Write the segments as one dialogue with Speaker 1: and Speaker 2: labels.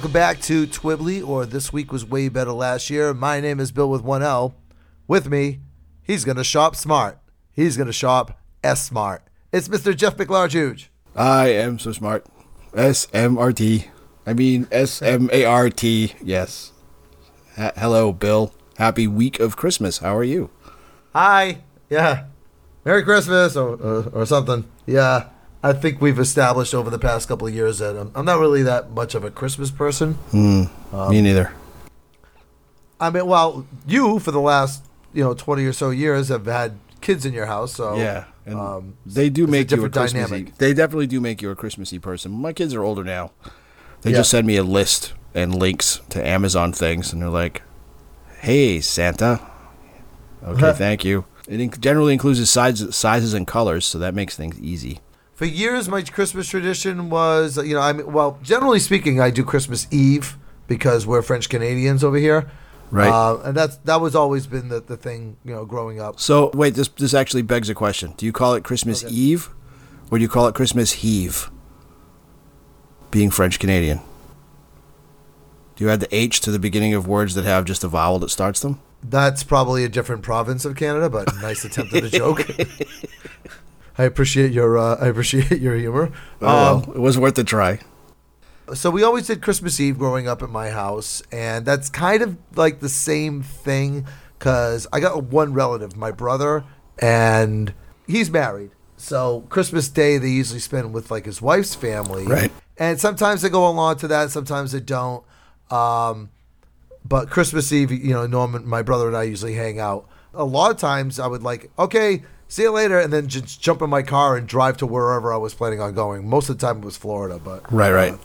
Speaker 1: Welcome back to Twibbly, or This Week Was Way Better Last Year. My name is Bill with one L. With me, he's going to shop smart. He's going to shop S smart. It's Mr. Jeff McLarge.
Speaker 2: I am so smart. S M R T. I mean S M A R T. Yes. Ha- hello, Bill. Happy week of Christmas. How are you?
Speaker 1: Hi. Yeah. Merry Christmas or, or, or something. Yeah. I think we've established over the past couple of years that I'm, I'm not really that much of a Christmas person.
Speaker 2: Me neither.
Speaker 1: I mean, well, you for the last you know 20 or so years have had kids in your house, so
Speaker 2: Yeah, and
Speaker 1: um,
Speaker 2: they do
Speaker 1: it's a
Speaker 2: make you a
Speaker 1: different
Speaker 2: Christmassy.
Speaker 1: dynamic.
Speaker 2: They definitely do make you a Christmassy person. My kids are older now. They
Speaker 1: Yeah.
Speaker 2: just send me a list and links to Amazon things, and they're like, "Hey, Santa." Okay, thank you. It generally includes sizes, sizes and colors, so that makes things easy.
Speaker 1: For years, my Christmas tradition was, you know, I mean, well, generally speaking, I do Christmas Eve because we're French Canadians over here,
Speaker 2: Right.
Speaker 1: Uh, and that's that was always been the, the thing, you know, growing up.
Speaker 2: So wait, this this actually begs a question. Do you call it Christmas Eve, or do you call it Christmas Heave? Being French Canadian. Do you add the H to the beginning of words that have just a vowel that starts them?
Speaker 1: That's probably a different province of Canada, but nice attempt at a joke. I appreciate your uh, I appreciate your humor.
Speaker 2: Oh,
Speaker 1: Um,
Speaker 2: well, it was worth a try.
Speaker 1: so we always did Christmas Eve growing up at my house, and that's kind of like the same thing because I got one relative, my brother, and he's married. So Christmas Day they usually spend with like his wife's family,
Speaker 2: Right.
Speaker 1: And sometimes they go along to that, sometimes they don't. Um, but Christmas Eve, you know, Norman, my brother and I usually hang out. A lot of times I would like, okay, see you later, and then just jump in my car and drive to wherever I was planning on going. Most of the time it was Florida, but
Speaker 2: Right, right.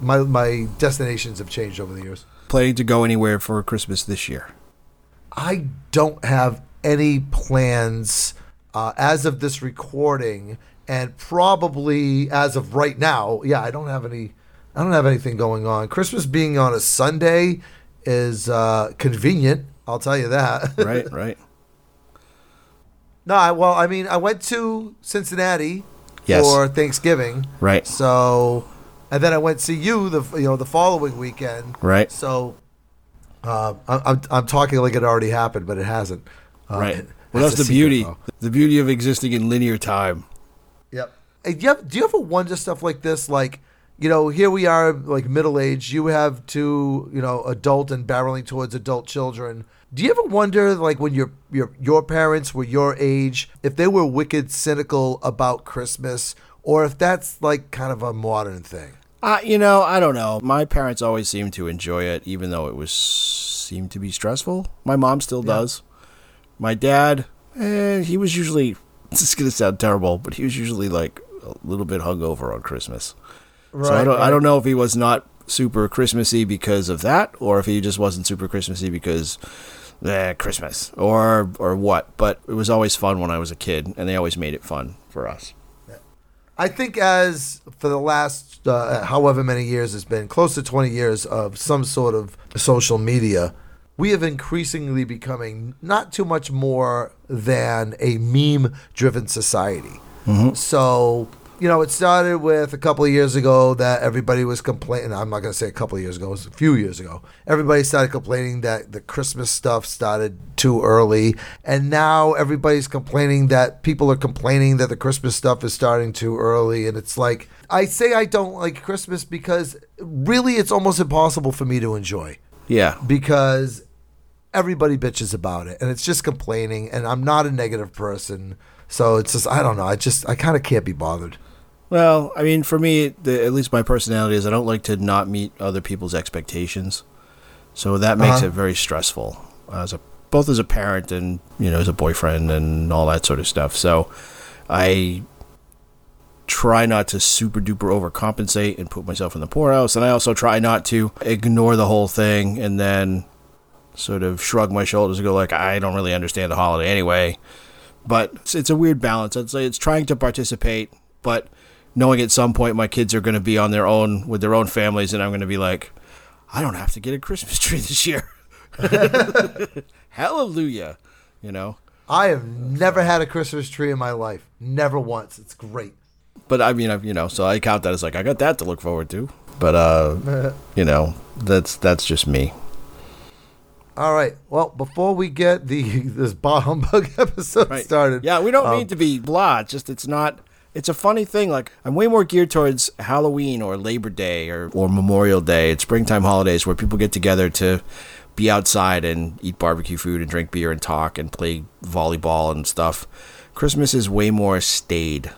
Speaker 1: my my destinations have changed over the years.
Speaker 2: Planning to go anywhere for Christmas this year?
Speaker 1: I don't have any plans uh, as of this recording, and probably as of right now. Yeah, I don't have any. I don't have anything going on. Christmas being on a Sunday is uh, convenient. I'll tell you that.
Speaker 2: Right, right.
Speaker 1: No, I, well, I mean, I went to Cincinnati
Speaker 2: Yes.
Speaker 1: for Thanksgiving.
Speaker 2: Right.
Speaker 1: So, and then I went to see you the you know the following weekend.
Speaker 2: Right.
Speaker 1: So, uh, I'm, I'm I'm talking like it already happened, but it hasn't. Uh,
Speaker 2: Right. Well, that's the beauty.
Speaker 1: though.
Speaker 2: The beauty of existing in linear time.
Speaker 1: Yep. Do you, have, do you ever wonder stuff like this? Like, you know, here we are, like middle age. You have two, you know, adult and barreling towards adult children. Do you ever wonder, like, when your your your parents were your age, if they were wicked cynical about Christmas, or if that's like kind of a modern thing?
Speaker 2: Uh, you know, I don't know. My parents always seemed to enjoy it, even though it was seemed to be stressful. My mom still does. My dad, eh, he was usually. This is gonna sound terrible, but he was usually like a little bit hungover on Christmas. so I don't. I don't know if he was not super Christmassy because of that, or if he just wasn't super Christmassy because. Eh, Christmas or or what? But it was always fun when I was a kid, and they always made it fun for us.
Speaker 1: I think as for the last uh, however many years it's been, close to 20 years of some sort of social media, we have increasingly becoming not too much more than a meme driven society. So, you know, it started with a couple of years ago that everybody was complaining. I'm not going to say a couple of years ago, it was a few years ago. Everybody started complaining that the Christmas stuff started too early. And now everybody's complaining that people are complaining that the Christmas stuff is starting too early. And it's like, I say I don't like Christmas because really it's almost impossible for me to enjoy
Speaker 2: Yeah,
Speaker 1: because everybody bitches about it and it's just complaining and I'm not a negative person. So it's just I don't know. I just I kind of can't be bothered.
Speaker 2: Well, I mean, for me, the, at least my personality is I don't like to not meet other people's expectations. So that makes
Speaker 1: Uh-huh.
Speaker 2: it very stressful as a both as a parent and you know as a boyfriend and all that sort of stuff. So I try not to super duper overcompensate and put myself in the poorhouse, and I also try not to ignore the whole thing and then sort of shrug my shoulders and go like I don't really understand the holiday anyway. But it's, it's a weird balance. I'd say it's trying to participate, but knowing at some point my kids are going to be on their own with their own families, and I'm going to be like, I don't have to get a Christmas tree this year. Hallelujah, you know.
Speaker 1: I have never had a Christmas tree in my life. Never once. It's great.
Speaker 2: But I mean, I've, you know, so I count that as like I got that to look forward to. But uh, you know, that's that's just me.
Speaker 1: All right. Well, before we get the this bah humbug episode
Speaker 2: Right.
Speaker 1: started,
Speaker 2: Yeah, we don't
Speaker 1: um,
Speaker 2: mean to be blah. It's just it's not. It's a funny thing. Like I'm way more geared towards Halloween or Labor Day or or Memorial Day. It's springtime holidays where people get together to be outside and eat barbecue food and drink beer and talk and play volleyball and stuff. Christmas is way more staid.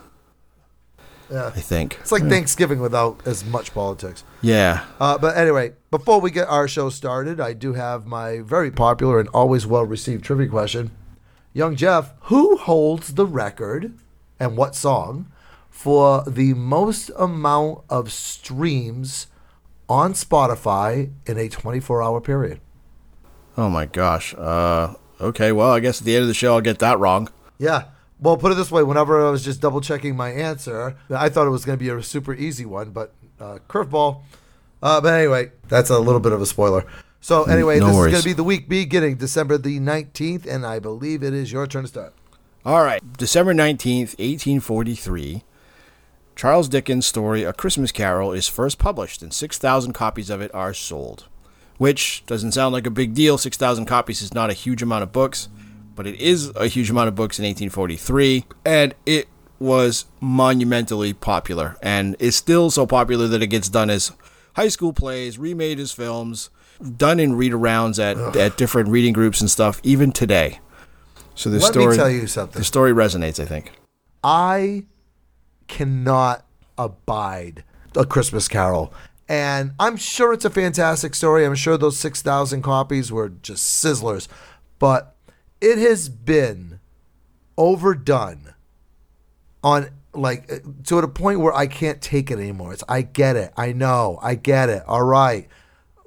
Speaker 1: Yeah.
Speaker 2: I think.
Speaker 1: It's like Thanksgiving without as much politics.
Speaker 2: Yeah.
Speaker 1: Uh, but anyway, before we get our show started, I do have my very popular and always well received trivia question. Young Jeff, who holds the record and what song for the most amount of streams on Spotify in a 24 hour period?
Speaker 2: Oh my gosh. Uh. Okay. Well, I guess at the end of the show I'll get that wrong.
Speaker 1: Yeah. Well, put it this way: whenever I was just double checking my answer, I thought it was going to be a super easy one, but uh, curveball. Uh, but anyway, that's a little bit of a spoiler. So anyway,
Speaker 2: no
Speaker 1: this
Speaker 2: worries.
Speaker 1: is going to be the week beginning December the nineteenth, and I believe it is your turn to start.
Speaker 2: All right. December 19th, 1843. Charles Dickens' story A Christmas Carol is first published, and 6,000 copies of it are sold. Which doesn't sound like a big deal. 6,000 copies is not a huge amount of books, but it is a huge amount of books in 1843, and it was monumentally popular, and is still so popular that it gets done as high school plays, remade as films, done in read arounds at, at different reading groups and stuff, even today. So the
Speaker 1: Let
Speaker 2: story,
Speaker 1: me tell you something.
Speaker 2: the story resonates, I think.
Speaker 1: I cannot abide a Christmas Carol. And I'm sure it's a fantastic story. I'm sure those 6,000 copies were just sizzlers. But it has been overdone on like uh, to a point where I can't take it anymore. It's I get it. I know. I get it. All right.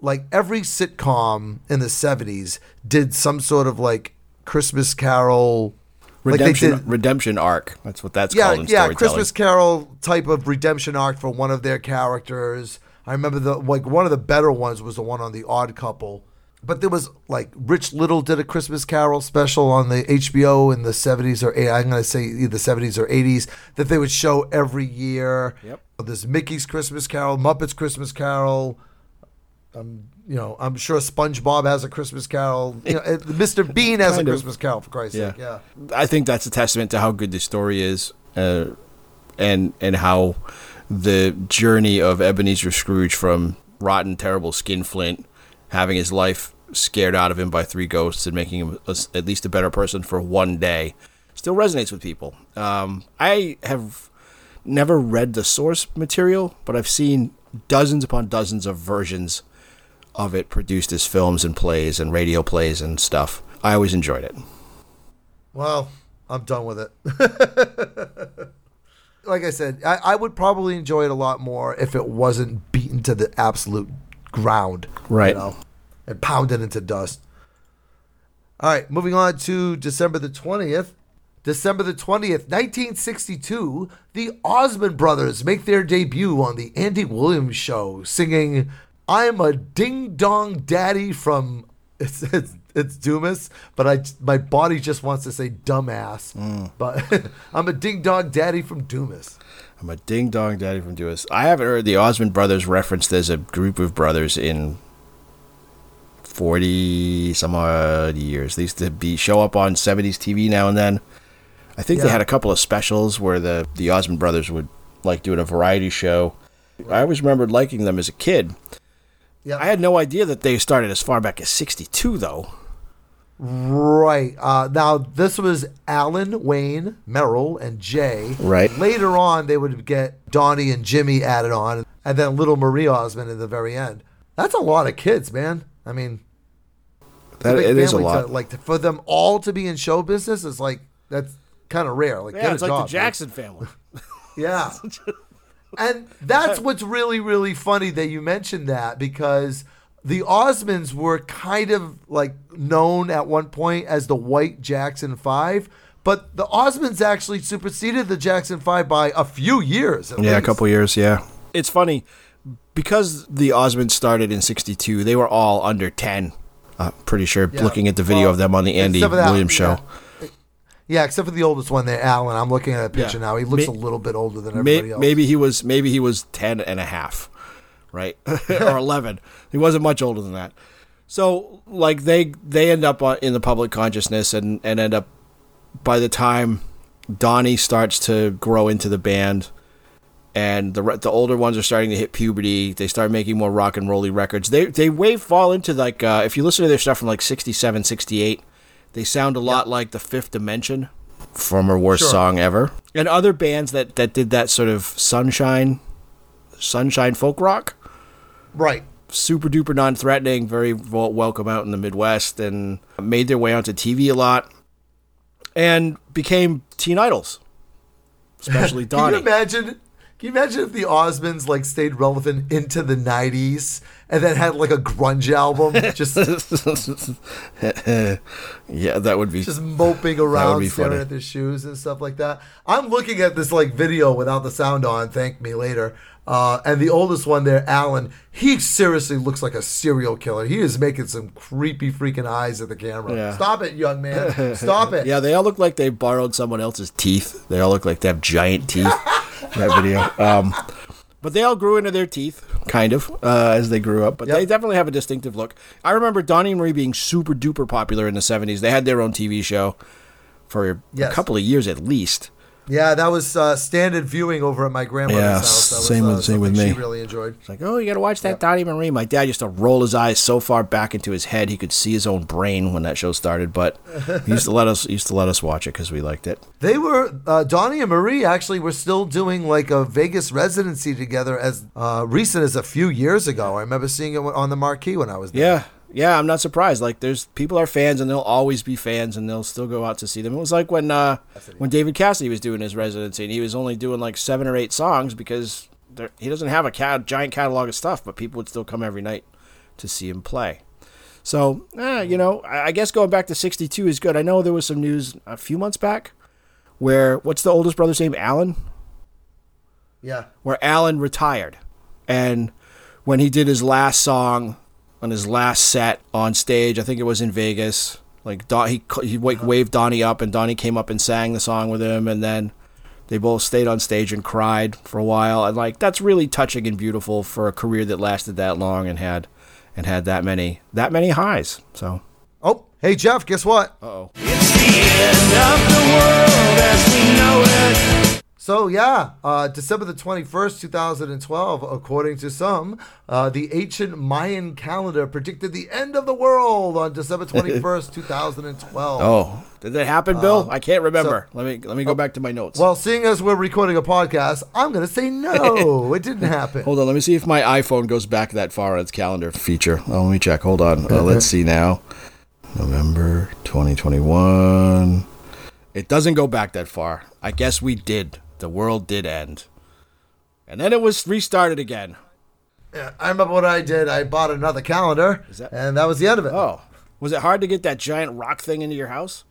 Speaker 1: Like every sitcom in the 70s did some sort of like Christmas Carol like
Speaker 2: Redemption,
Speaker 1: did-
Speaker 2: redemption arc. That's what that's
Speaker 1: yeah,
Speaker 2: called in
Speaker 1: yeah. Christmas Carol type of redemption arc for one of their characters. I remember the like one of the better ones was the one on the Odd Couple. But there was like Rich Little did a Christmas Carol special on the HBO in the 70s or I'm going to say either 70s or 80s that they would show every year.
Speaker 2: Yep.
Speaker 1: There's Mickey's Christmas Carol, Muppets Christmas Carol. Um, you know, I'm sure SpongeBob has a Christmas Carol. You know, Mr. Bean has a
Speaker 2: of.
Speaker 1: Christmas Carol for Christ's
Speaker 2: Yeah.
Speaker 1: sake. Yeah.
Speaker 2: I think that's a testament to how good the story is, uh, and and how the journey of Ebenezer Scrooge from rotten, terrible skinflint, having his life scared out of him by three ghosts and making him a, at least a better person for one day, still resonates with people. Um, I have never read the source material, but I've seen dozens upon dozens of versions of it produced as films and plays and radio plays and stuff. I always enjoyed it.
Speaker 1: Well, I'm done with it. like I said, I, I would probably enjoy it a lot more if it wasn't beaten to the absolute ground.
Speaker 2: Right.
Speaker 1: You know, and pounded into dust. All right, moving on to December the 20th. December the 20th, 1962, the Osmond Brothers make their debut on the Andy Williams Show singing I'm a Ding Dong Daddy from. It's, it's, it's Dumas, but I my body just wants to say dumbass. Mm. But I'm a Ding Dong Daddy from Dumas.
Speaker 2: I'm a ding dong daddy from Duas. I haven't heard the Osmond brothers referenced as a group of brothers in forty some odd years. They used to be show up on seventies TV now and then. I think they had a couple of specials where the the Osmond brothers would like doing a variety show. I always remembered liking them as a kid.
Speaker 1: Yeah.
Speaker 2: I had no idea that they started as far back as '62, though.
Speaker 1: Right. Uh, now, this was Alan, Wayne, Merrill, and Jay.
Speaker 2: Right.
Speaker 1: Later on, they would get Donnie and Jimmy added on, and then little Marie Osmond at the very end. That's a lot of kids, man. I mean,
Speaker 2: That it is a lot.
Speaker 1: To, like, for them all to be in show business is like, that's kind of rare. Like,
Speaker 2: yeah, it's like
Speaker 1: job,
Speaker 2: the
Speaker 1: dude.
Speaker 2: Jackson family.
Speaker 1: Yeah. and that's what's really, really funny that you mentioned that because the Osmonds were kind of like known at one point as the White Jackson Five, but the Osmonds actually superseded the Jackson Five by a few years. at
Speaker 2: Yeah, a couple years. Yeah, it's funny because the Osmonds started in '62. They were all under ten. I'm pretty sure.
Speaker 1: Yeah.
Speaker 2: Looking at the video
Speaker 1: Well,
Speaker 2: of them on the Andy
Speaker 1: that,
Speaker 2: Williams show,
Speaker 1: Yeah. Yeah, except for the oldest one there, Alan. I'm looking at a picture
Speaker 2: Yeah.
Speaker 1: now. He looks
Speaker 2: May-
Speaker 1: a little bit older than
Speaker 2: May-
Speaker 1: everybody else.
Speaker 2: maybe he was maybe he was 10 and a half, right? or 11. He wasn't much older than that. So like they they end up in the public consciousness and and end up by the time Donnie starts to grow into the band and the the older ones are starting to hit puberty, they start making more rock and rolly records. They they way fall into like uh, if you listen to their stuff from like 67, 68, they sound a lot like the Fifth Dimension former worst
Speaker 1: Sure.
Speaker 2: song ever. And other bands that that did that sort of sunshine sunshine folk rock,
Speaker 1: right.
Speaker 2: super duper non-threatening, very welcome out in the Midwest and made their way onto TV a lot and became teen idols. Especially Don.
Speaker 1: Can you imagine? Can you imagine if the Osmonds like stayed relevant into the '90s and then had like a grunge album, just
Speaker 2: yeah, that would be
Speaker 1: just moping around, staring
Speaker 2: funny.
Speaker 1: at their shoes and stuff like that. I'm looking at this like video without the sound on. Thank me later. Uh, and the oldest one there, Alan, he seriously looks like a serial killer. He is making some creepy freaking eyes at the camera.
Speaker 2: Yeah.
Speaker 1: Stop it, young man. Stop it.
Speaker 2: Yeah, they all look like they borrowed someone else's teeth. They all look like they have giant teeth. that video. Um, but they all grew into their teeth, kind of, uh, as they grew up. But
Speaker 1: Yep.
Speaker 2: they definitely have a distinctive look. I remember Donnie and Marie being super duper popular in the 70s. They had their own TV show for
Speaker 1: Yes.
Speaker 2: a couple of years at least.
Speaker 1: Yeah, that was uh, standard viewing over at my grandmother's
Speaker 2: Yeah,
Speaker 1: house. That was,
Speaker 2: same with-
Speaker 1: uh,
Speaker 2: same with me.
Speaker 1: She really enjoyed.
Speaker 2: It's like, oh, you got to watch that Donnie and Marie. My dad used to roll his eyes so far back into his head he could see his own brain when that show started. But he used to let us he used to let us watch it because we liked it.
Speaker 1: They were uh, Donnie and Marie actually were still doing like a Vegas residency together as uh, recent as a few years ago. I remember seeing it on the marquee when I was there.
Speaker 2: Yeah, yeah, I'm not surprised. Like, there's people are fans, and they'll always be fans, and they'll still go out to see them. It was like when uh, when David Cassidy was doing his residency, and he was only doing like seven or eight songs because there, he doesn't have a cat, giant catalog of stuff, but people would still come every night to see him play. So, eh, you know, I, I guess going back to '62 is good. I know there was some news a few months back where what's the oldest brother's name? Alan
Speaker 1: Yeah.
Speaker 2: where Alan retired. And when he did his last song on his last set on stage, I think it was in Vegas. Like Don, he he like waved Donnie up, and Donnie came up and sang the song with him, and then they both stayed on stage and cried for a while. And like that's really touching and beautiful for a career that lasted that long and had and had that many that many highs. So,
Speaker 1: Oh, hey Jeff, guess what?
Speaker 2: uh oh,
Speaker 3: It's the end of the world as we know it.
Speaker 1: So yeah, uh, December the twenty first, two thousand and twelve, according to some, uh, the ancient Mayan calendar predicted the end of the world on December twenty first, two thousand and twelve.
Speaker 2: oh, did that happen, Bill? I can't remember. let me let me go back to my notes.
Speaker 1: Well, seeing as we're recording a podcast, I'm gonna say no, it didn't happen.
Speaker 2: Hold on, let me see if my iPhone goes back that far on its calendar feature. Oh, let me check. Hold on. Uh, let's see now. November 2021. It doesn't go back that far. I guess we did. The world did end. And then it was restarted again.
Speaker 1: Yeah, I remember what I did. I bought another calendar,
Speaker 2: that-
Speaker 1: and that was the end of it.
Speaker 2: Oh. Was it hard to get that giant rock thing into your house?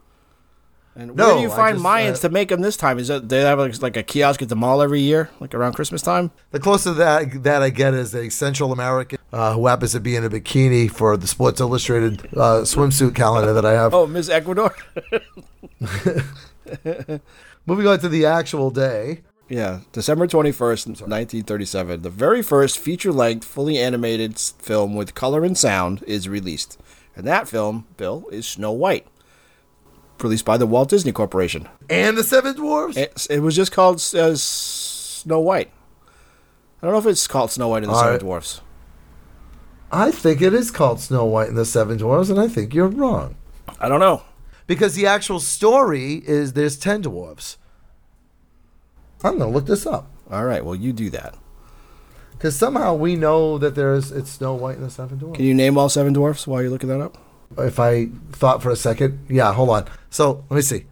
Speaker 2: And
Speaker 1: No,
Speaker 2: where do you find
Speaker 1: just,
Speaker 2: Mayans
Speaker 1: uh,
Speaker 2: to make them this time? Is it they have like, like a kiosk at the mall every year, like around Christmas time?
Speaker 1: The closest that that I get is a Central American uh, who happens to be in a bikini for the Sports Illustrated uh, swimsuit calendar that I have.
Speaker 2: Oh, Miss Ecuador.
Speaker 1: Moving on to the actual day.
Speaker 2: Yeah, December 21st, 1937, the very first feature length, fully animated film with color and sound is released. And that film, Bill, is Snow White, released by the Walt Disney Corporation.
Speaker 1: And the Seven Dwarfs?
Speaker 2: It, it was just called uh, Snow White. I don't know if it's called Snow White and the
Speaker 1: All
Speaker 2: Seven
Speaker 1: right.
Speaker 2: Dwarfs.
Speaker 1: I think it is called Snow White and the Seven Dwarfs, and I think you're wrong.
Speaker 2: I don't know.
Speaker 1: Because the actual story is there's 10 dwarves. I'm going to look this up.
Speaker 2: All right, well, you do that.
Speaker 1: Because somehow we know that there's it's Snow White and the Seven Dwarfs.
Speaker 2: Can you name all seven dwarfs while you're looking that up?
Speaker 1: if I thought for a second. Yeah, hold on. So let me see.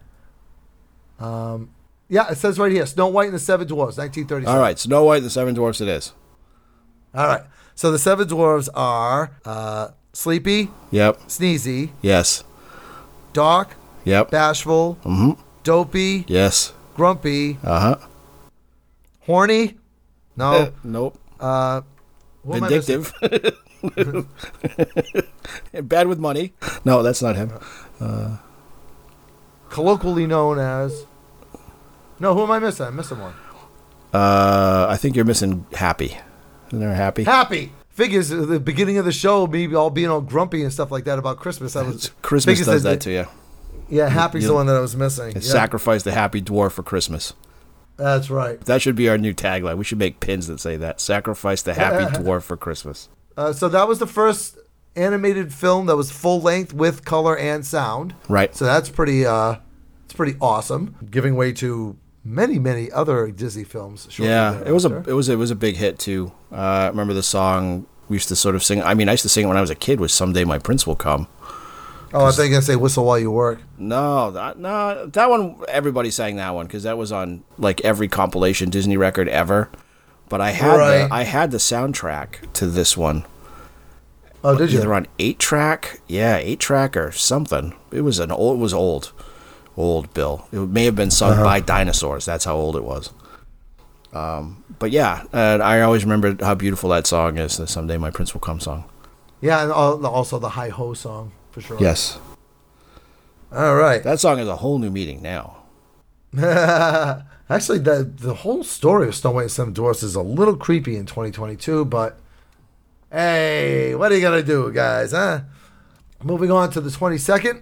Speaker 1: Um, yeah, it says right here, Snow White and the Seven Dwarfs, 1937.
Speaker 2: All right, Snow White and the Seven Dwarfs it is.
Speaker 1: All right. So the Seven Dwarfs are uh, Sleepy,
Speaker 2: Yep.
Speaker 1: Sneezy,
Speaker 2: Yes.
Speaker 1: Dark,
Speaker 2: Yep.
Speaker 1: Bashful,
Speaker 2: Mm-hmm.
Speaker 1: Dopey,
Speaker 2: Yes.
Speaker 1: Grumpy,
Speaker 2: Uh huh.
Speaker 1: Horny. No.
Speaker 2: nope.
Speaker 1: Uh, I missing?
Speaker 2: Vindictive. Bad with money. No, that's not him.
Speaker 1: Colloquially known as. No, who am I missing? I'm missing one.
Speaker 2: Uh, I think you're missing Happy. Isn't there Happy?
Speaker 1: Happy. Figures at the beginning of the show, me all being all grumpy and stuff like that about Christmas. I was
Speaker 2: Christmas does that to you.
Speaker 1: Yeah, Happy's
Speaker 2: You-
Speaker 1: the one that I was missing. Yeah,
Speaker 2: Sacrifice the happy dwarf for Christmas.
Speaker 1: that's right.
Speaker 2: That should be our new tagline. We should make pins that say that. Sacrifice the happy dwarf for Christmas.
Speaker 1: Uh, so that was the first animated film that was full length with color and sound.
Speaker 2: Right.
Speaker 1: So that's pretty. Uh, it's pretty awesome. Giving way to many, many other Disney films.
Speaker 2: Yeah, it was a it was it was a big hit too. Uh, I remember the song we used to sort of sing. I mean, I used to sing it when I was a kid. Was someday my prince will come.
Speaker 1: Oh, I think gonna say "Whistle While You Work."
Speaker 2: No, that no, that one. Everybody sang that one because that was on like every compilation Disney record ever. But I had
Speaker 1: Right.
Speaker 2: the, I had the soundtrack to this one.
Speaker 1: Oh, did you?
Speaker 2: Either on eight track, yeah, eight track or something. It was an old. It was old, old Bill. It may have been sung
Speaker 1: Uh-huh.
Speaker 2: by dinosaurs. That's how old it was. Um, but yeah, and I always remember how beautiful that song is. The "Someday My Prince Will Come" song.
Speaker 1: Yeah, and also the Hi Ho song for sure.
Speaker 2: Yes,
Speaker 1: All right.
Speaker 2: that song is a whole new meaning now.
Speaker 1: Actually, the the whole story of Snow White and Seven Dwarfs is a little creepy in 2022, but hey, what are you gonna do, guys? Huh? Moving on to the 22nd,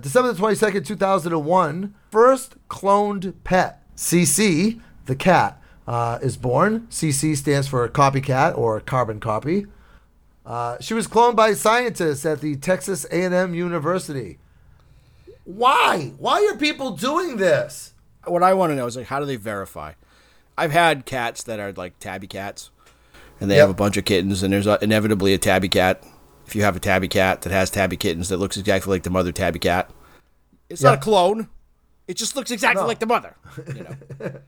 Speaker 1: December the 22nd, 2001, first cloned pet, CC, the cat, uh, is born. CC stands for copycat or carbon copy. Uh, she was cloned by scientists at the Texas A&M University. Why? Why are people doing this?
Speaker 2: What I want to know is like, how do they verify? I've had cats that are like tabby cats, and they
Speaker 1: Yep.
Speaker 2: have a bunch of kittens, and there's uh inevitably a tabby cat. If you have a tabby cat that has tabby kittens that looks exactly like the mother tabby cat, it's not a clone. It just looks exactly
Speaker 1: No.
Speaker 2: like the mother. You know?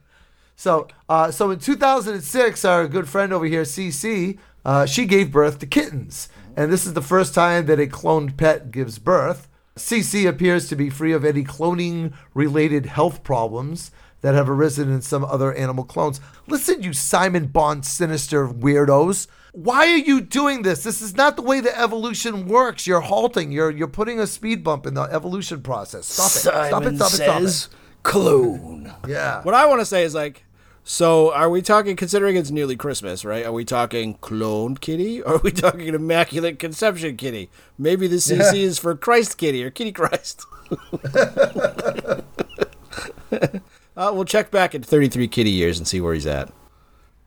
Speaker 1: So, uh, so in 2006, our good friend over here, CC, uh, she gave birth to kittens, and this is the first time that a cloned pet gives birth. CC appears to be free of any cloning-related health problems that have arisen in some other animal clones. Listen, you Simon Bond sinister weirdos. Why are you doing this? This is not the way the evolution works. You're halting. You're you're putting a speed bump in the evolution process. Stop it. Stop it. Stop it. Stop it.
Speaker 2: clone.
Speaker 1: Yeah.
Speaker 2: What I want to say is like, so are we talking? Considering it's nearly Christmas, right? Are we talking cloned kitty? Or are we talking immaculate conception kitty? Maybe the CC is for Christ kitty or Kitty Christ. uh, we'll check back in 33 kitty years and see where he's at.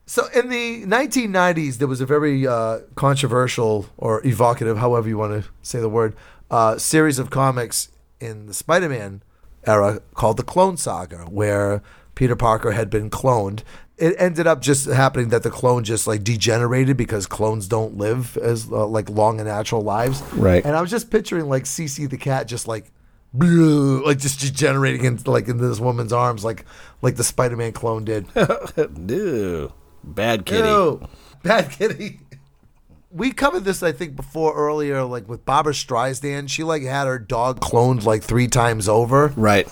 Speaker 1: So in the 1990s, there was a very uh, controversial or evocative, however you want to say the word, uh, series of comics in the Spider-Man era called the Clone Saga, where Peter Parker had been cloned. It ended up just happening that the clone just like degenerated because clones don't live as uh, like long and natural lives.
Speaker 2: Right.
Speaker 1: And I was just picturing like CC the cat just like. Like just degenerating into like in this woman's arms, like like the Spider-Man clone did.
Speaker 2: Ew. Bad kitty.
Speaker 1: Ew. Bad kitty. We covered this, I think, before earlier, like with Barbra Streisand. She like had her dog cloned like three times over.
Speaker 2: Right.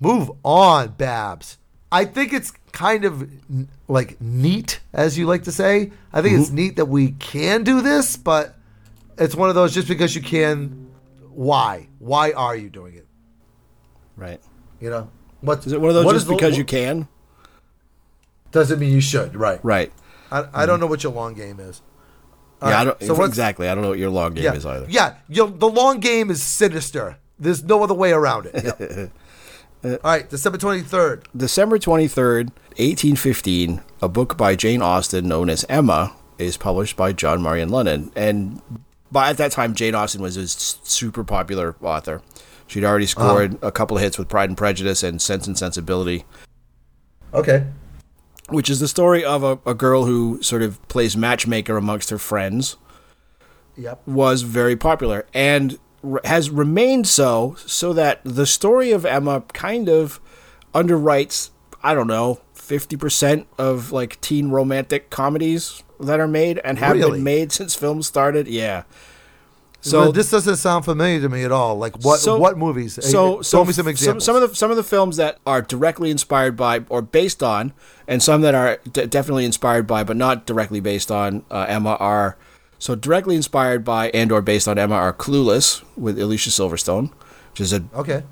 Speaker 1: Move on, Babs. I think it's kind of like neat, as you like to say. I think it's mm-hmm. neat that we can do this, but it's one of those just because you can. Why? Why are you doing it?
Speaker 2: Right.
Speaker 1: You know, what's
Speaker 2: it one of those
Speaker 1: what
Speaker 2: just
Speaker 1: is the-
Speaker 2: because you can?
Speaker 1: Doesn't mean you should, right?
Speaker 2: Right.
Speaker 1: I, I don't know what your long game is. All
Speaker 2: yeah, I don't,
Speaker 1: so
Speaker 2: exactly. I don't know what your long game
Speaker 1: yeah,
Speaker 2: is either.
Speaker 1: Yeah, the long game is sinister. There's no other way around it. All right, December 23rd.
Speaker 2: December 23rd, 1815, a book by Jane Austen known as Emma is published by John Marion Lennon. And But at that time, Jane Austen was a super popular author. She'd already uh-huh. scored a couple of hits with Pride and Prejudice and Sense and Sensibility,
Speaker 1: Okay.
Speaker 2: Which is the story of a, a girl who sort of plays matchmaker amongst her friends.
Speaker 1: Yep.
Speaker 2: was very popular and r- has remained so so that the story of Emma kind of underwrites I don't know 50% of like teen romantic comedies that are made and have
Speaker 1: Really?
Speaker 2: been made since films started yeah
Speaker 1: So
Speaker 2: so
Speaker 1: this doesn't sound familiar to me at all. Like what?
Speaker 2: So-
Speaker 1: what movies?
Speaker 2: So
Speaker 1: eh,
Speaker 2: so
Speaker 1: me some examples.
Speaker 2: Some, of the some of the films that are directly inspired by or based on, and some that are d- definitely inspired by but not directly based on uh, Emma are. So directly inspired by and or based on Emma are Clueless with Alicia Silverstone, which is a
Speaker 1: okay.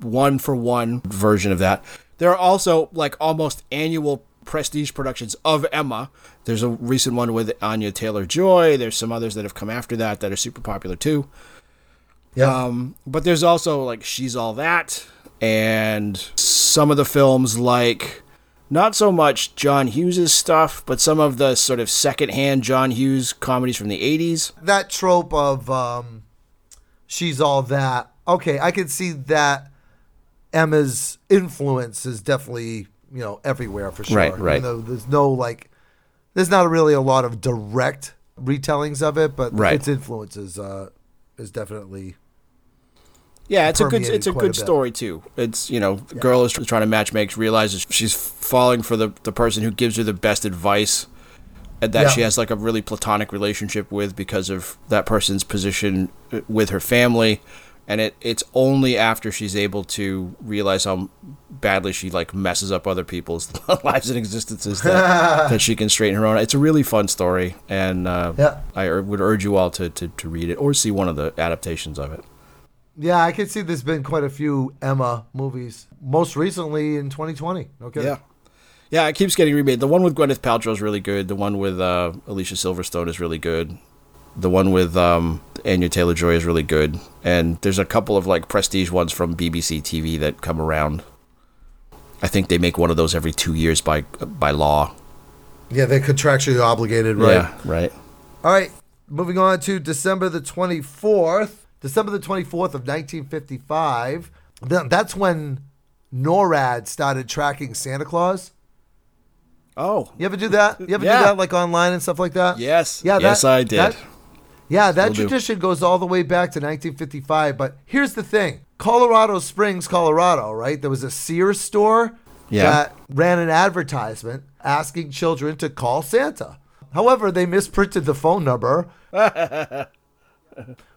Speaker 2: one for one version of that. There are also like almost annual prestige productions of Emma. There's a recent one with Anya Taylor Joy. There's some others that have come after that that are super popular too.
Speaker 1: Yeah.
Speaker 2: Um, but there's also like She's All That, and some of the films like not so much John Hughes' stuff, but some of the sort of secondhand John Hughes comedies from the 80s.
Speaker 1: that trope of um, she's all that. Okay, I can see that. Emma's influence is definitely you know everywhere for sure.
Speaker 2: Right, right.
Speaker 1: Even though there's no like, there's not really a lot of direct retellings of it, but
Speaker 2: Right.
Speaker 1: its influence is uh, is definitely
Speaker 2: Yeah, it's a good it's a good
Speaker 1: a
Speaker 2: story too. It's you know, the girl is trying to matchmake, realizes she's falling for the the person who gives her the best advice, and that
Speaker 1: Yeah.
Speaker 2: she has like a really platonic relationship with because of that person's position uh, with her family, and it it's only after she's able to realize how badly she like messes up other people's lives and existences that, that she can straighten her own. It's a really fun story, and uh,
Speaker 1: Yeah.
Speaker 2: I would urge you all to, to to read it or see one of the adaptations of it.
Speaker 1: Yeah, I can see there's been quite a few Emma movies. Most recently in 2020. Okay.
Speaker 2: Yeah. Yeah, it keeps getting remade. The one with Gwyneth Paltrow is really good. The one with uh, Alicia Silverstone is really good. The one with um, Anya Taylor Joy is really good. And there's a couple of like prestige ones from BBC TV that come around. I think they make one of those every two years by by law.
Speaker 1: Yeah, they're contractually obligated, right?
Speaker 2: Yeah, right.
Speaker 1: All right, moving on to December the 24th. December the 24th of 1955. Th- That's when NORAD started tracking Santa Claus.
Speaker 2: Oh,
Speaker 1: You ever do that? You ever
Speaker 2: Yeah.
Speaker 1: do that like online and stuff like that?
Speaker 2: yes.
Speaker 1: Yeah,
Speaker 2: yes,
Speaker 1: that-
Speaker 2: I did.
Speaker 1: that- Yeah, that
Speaker 2: Still do.
Speaker 1: tradition goes all the way back to 1955. But here's the thing Colorado Springs, Colorado, right? There was a Sears store
Speaker 2: Yeah.
Speaker 1: that ran an advertisement asking children to call Santa. However, they misprinted the phone number,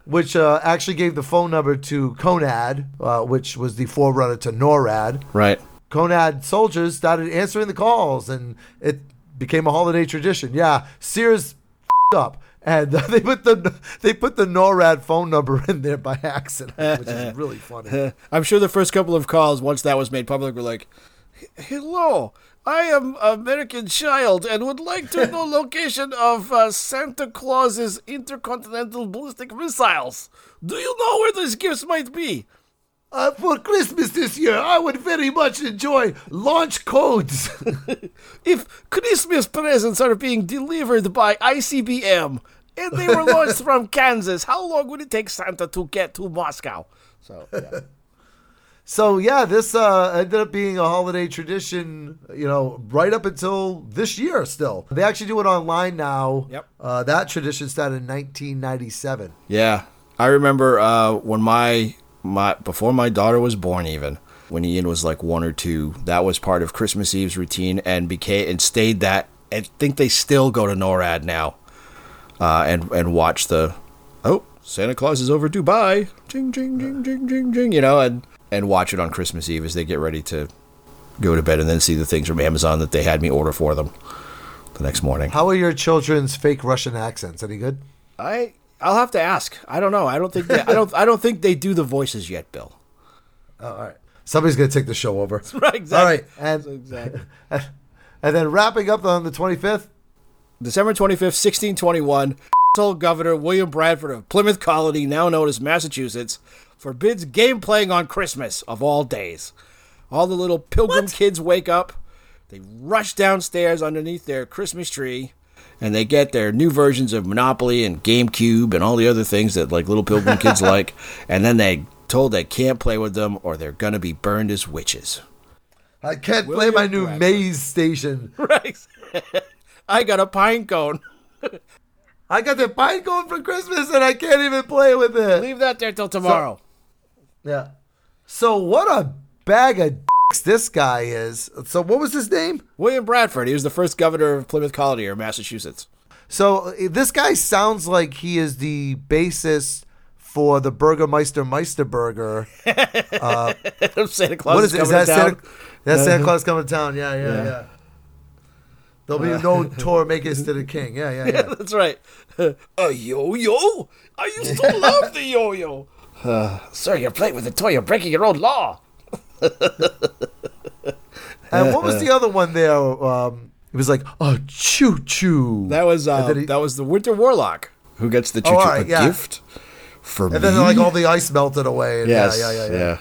Speaker 1: which uh, actually gave the phone number to CONAD, uh, which was the forerunner to NORAD.
Speaker 2: right.
Speaker 1: CONAD soldiers started answering the calls, and it became a holiday tradition. Yeah, Sears up, and uh, they put the they put the NORAD phone number in there by accident, which is really funny.
Speaker 2: I'm sure the first couple of calls, once that was made public, were like, "Hello, I am American child and would like to know location of uh, Santa Claus's intercontinental ballistic missiles. Do you know where these gifts might be?"
Speaker 1: Uh, for Christmas this year, I would very much enjoy launch codes.
Speaker 2: If Christmas presents are being delivered by ICBM and they were launched from Kansas, how long would it take Santa to get to Moscow? So, yeah.
Speaker 1: so yeah, this uh, ended up being a holiday tradition. You know, right up until this year. Still, they actually do it online now.
Speaker 2: Yep.
Speaker 1: Uh, that tradition started in 1997.
Speaker 2: Yeah, I remember uh, when my my before my daughter was born, even when Ian was like one or two, that was part of Christmas Eve's routine and became and stayed that. I think they still go to NORAD now, uh, and and watch the oh Santa Claus is over Dubai, jing jing jing jing jing jing, you know, and and watch it on Christmas Eve as they get ready to go to bed, and then see the things from Amazon that they had me order for them the next morning.
Speaker 1: How are your children's fake Russian accents? Any good?
Speaker 2: I I'll have to ask. I don't know. I don't think they, I don't I don't think they do the voices yet, Bill.
Speaker 1: Oh, all right. Somebody's gonna take the show over.
Speaker 2: Right, exactly.
Speaker 1: All right, and
Speaker 2: Exactly.
Speaker 1: and then wrapping up on the 25th.
Speaker 2: December 25th, 1621, told Governor William Bradford of Plymouth Colony, now known as Massachusetts, forbids game playing on Christmas of all days. All the little pilgrim kids wake up, they rush downstairs underneath their Christmas tree, and they get their new versions of Monopoly and GameCube and all the other things that like little pilgrim kids like, and then they told they can't play with them or they're gonna be burned as witches.
Speaker 1: I can't play my new
Speaker 2: Bradford.
Speaker 1: maze station.
Speaker 2: Right. I got a pine cone.
Speaker 1: I got the pine cone for Christmas and I can't even play with it.
Speaker 2: Leave that there till tomorrow.
Speaker 1: Yeah. So what a bag of dicks this guy is. So what was his name?
Speaker 2: William Bradford. He was the first governor of Plymouth Colony or Massachusetts.
Speaker 1: So uh, this guy sounds like he is the bassist for the Burgermeister Meister Burger.
Speaker 2: Santa Claus
Speaker 1: What
Speaker 2: is
Speaker 1: is? Is
Speaker 2: coming
Speaker 1: that Santa, that's Santa Claus coming to town? Yeah, yeah, yeah.
Speaker 2: Yeah.
Speaker 1: There'll be no tour make us to the king. Yeah, yeah, yeah.
Speaker 2: That's right. A yo-yo? I used to love the yo-yo. Uh, sir, you're playing with a toy. You're breaking your own law.
Speaker 1: And what was the other one there? Um, it was like, oh, choo choo.
Speaker 2: That was uh,
Speaker 1: he-
Speaker 2: that was the Winter Warlock who gets the choo-choo
Speaker 1: all right,
Speaker 2: a
Speaker 1: yeah.
Speaker 2: gift for
Speaker 1: and
Speaker 2: me.
Speaker 1: And then like all the ice melted away. And
Speaker 2: yes,
Speaker 1: yeah, yeah, yeah, yeah.